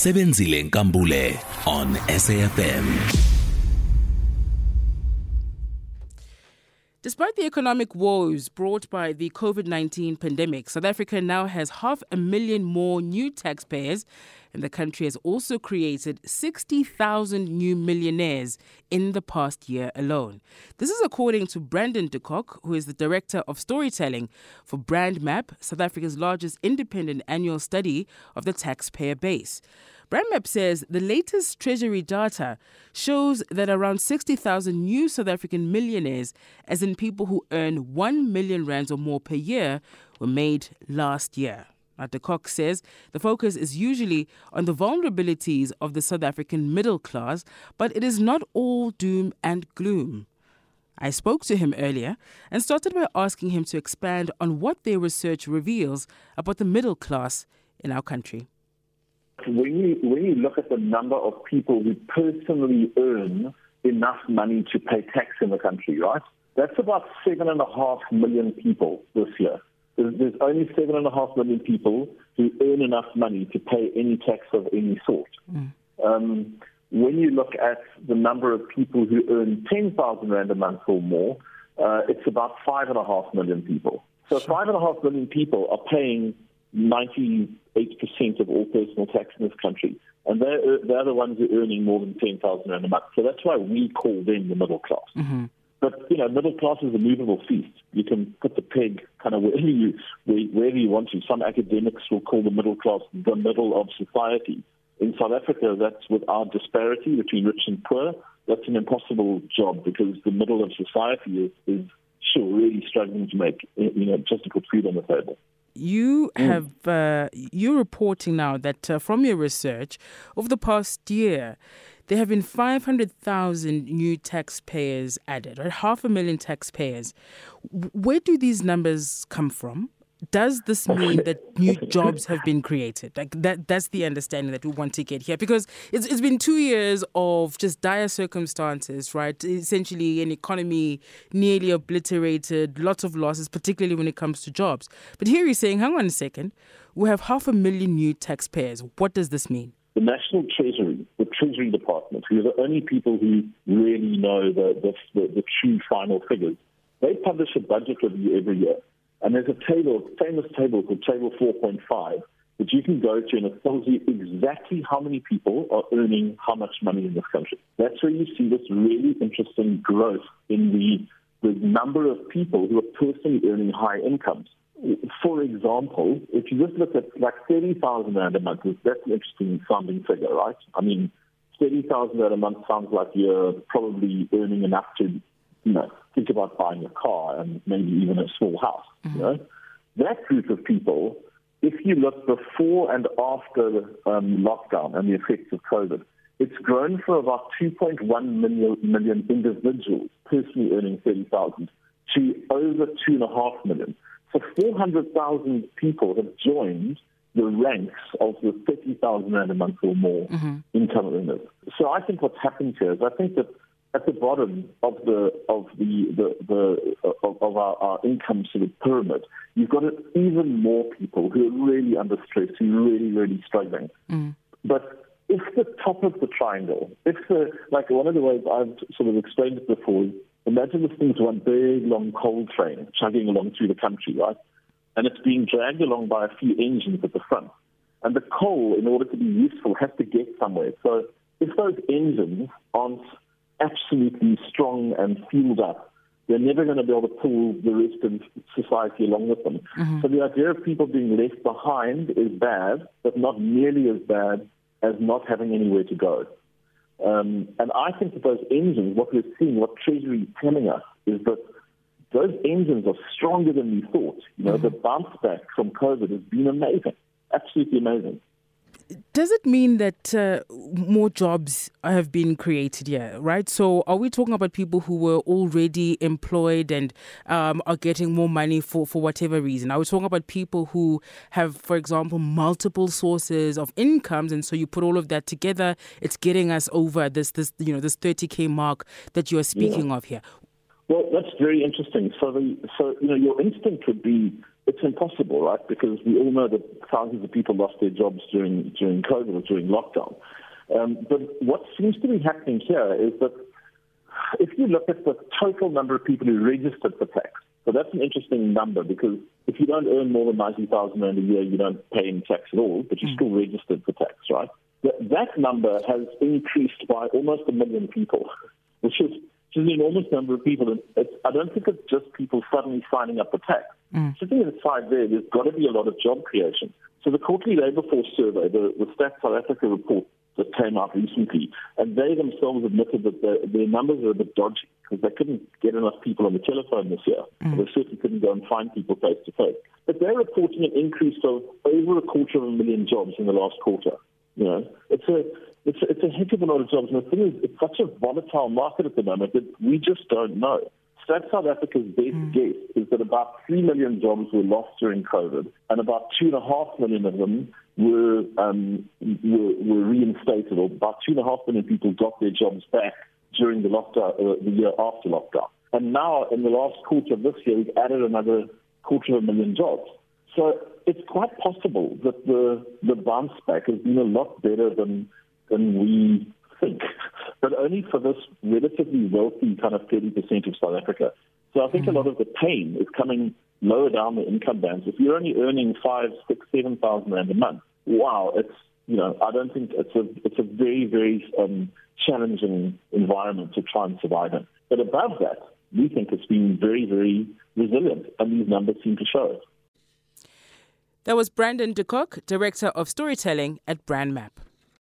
Usebenzile Nkambule on SAFM. Despite the economic woes brought by the COVID 19 pandemic, South Africa now has half a million more new taxpayers, and the country has also created 60,000 new millionaires in the past year alone. This is according to Brandon de Kock, who is the Director of Storytelling for BrandMapp, South Africa's largest independent annual study of the taxpayer base. BrandMapp says the latest Treasury data shows that around 60,000 new South African millionaires, as in people who earn 1 million rands or more per year, were made last year. De Kock says the focus is usually on the vulnerabilities of the South African middle class, but it is not all doom and gloom. I spoke to him earlier and started by asking him to expand on what their research reveals about the middle class in our country when you when you look at the number of people who personally earn enough money to pay tax in the country, right? That's about seven and a half million people this year. There's, there's only seven and a half million people who earn enough money to pay any tax of any sort. Mm. Um, when you look at the number of people who earn 10,000 Rand a month or more, uh, it's about five and a half million people. So five and a half million people are paying 98% of all personal tax in this country. And they're, they're the ones who are earning more than 10,000 Rand a month. So that's why we call them the middle class. Mm-hmm. But, you know, middle class is a movable feast. You can put the peg kind of wherever you, wherever you want to. Some academics will call the middle class the middle of society. In South Africa, that's with our disparity between rich and poor. That's an impossible job because the middle of society is, is sure really struggling to make, you know, just to put food on the table. You mm. have uh, you're reporting now that uh, from your research over the past year, there have been 500,000 new taxpayers added, right? Half a million taxpayers. Where do these numbers come from? Does this oh, mean that new jobs have been created? Like that that's the understanding that we want to get here. Because it's it's been two years of just dire circumstances, right? Essentially an economy nearly obliterated, lots of losses, particularly when it comes to jobs. But here he's saying, hang on a second, we have half a million new taxpayers. What does this mean? The National Treasury, the Treasury Department, who are the only people who really know the, the, the, the true final figures, they publish a budget review every year. And there's a table, famous table called Table 4.5, that you can go to and it tells you exactly how many people are earning how much money in this country. That's where you see this really interesting growth in the, the number of people who are personally earning high incomes. For example, if you just look at like 30,000 Rand a month, that's an interesting sounding figure, right? I mean, 30,000 Rand a month sounds like you're probably earning enough to you know, think about buying a car and maybe even a small house. Mm-hmm. You know, that group of people, if you look before and after the um, lockdown and the effects of COVID, it's grown from about 2.1 million, million individuals personally earning 30,000 to over 2.5 million. So 400,000 people have joined the ranks of the 30,000 rand a month or more mm-hmm. income earners. So I think what's happened here is I think that at the bottom of the of the the, the of, of our, our, income sort of pyramid, you've got even more people who are really under stress, who are really really struggling. Mm. But if the top of the triangle, if the like one of the ways I've sort of explained it before, imagine this thing's one big long coal train chugging along through the country, right? And it's being dragged along by a few engines at the front. And the coal, in order to be useful, has to get somewhere. So if those engines aren't absolutely strong and fueled up, they're never going to be able to pull the rest of society along with them. Mm-hmm. So the idea of people being left behind is bad, but not nearly as bad as not having anywhere to go. Um, and I think that those engines, what we're seeing, what Treasury is telling us, is that those engines are stronger than we thought. You know, mm-hmm. the bounce back from COVID has been amazing, absolutely amazing. Does it mean that uh, more jobs have been created here, right? So, are we talking about people who were already employed and um, are getting more money for, for whatever reason? Are we talking about people who have, for example, multiple sources of incomes, and so you put all of that together, it's getting us over this this you know this 30k mark that you are speaking yeah. of here? Well, that's very interesting. So, the, so you know, your instinct would be it's impossible, right? Because we all know that thousands of people lost their jobs during during COVID or during lockdown. Um, but what seems to be happening here is that if you look at the total number of people who registered for tax, so that's an interesting number because if you don't earn more than 90,000 rand a year, you don't pay any tax at all, but you're mm. still registered for tax, right? That number has increased by almost a million people, which is, which an enormous number of people. And it's, I don't think it's just people suddenly signing up for tax. Mm. Sitting inside there, there's got to be a lot of job creation. So the quarterly labour force survey, the, the Stats South Africa report, that came out recently, and they themselves admitted that the, their numbers are a bit dodgy because they couldn't get enough people on the telephone this year. Mm. They certainly couldn't go and find people face to face. But they're reporting an increase of over a quarter of a million jobs in the last quarter. You know, it's a it's a, it's a heck of a lot of jobs. And the thing is, it's such a volatile market at the moment that we just don't know. South Africa's best mm. guess is that about 3 million jobs were lost during COVID, and about 2.5 million of them were, um, were, were reinstated, or about 2.5 million people got their jobs back during the, lockdown, uh, the year after lockdown. And now, in the last quarter of this year, we've added another quarter of a million jobs. So it's quite possible that the, the bounce back has been a lot better than, than we think, but only for this relatively wealthy kind of 30% of South Africa. So I think mm-hmm. a lot of the pain is coming lower down the income bands. If you're only earning five, six, seven thousand rand a month, wow, it's you know I don't think it's a it's a very very um, challenging environment to try and survive in. But above that, we think it's been very very resilient, and these numbers seem to show it. That was Brandon de Kock, Director of Storytelling at BrandMapp.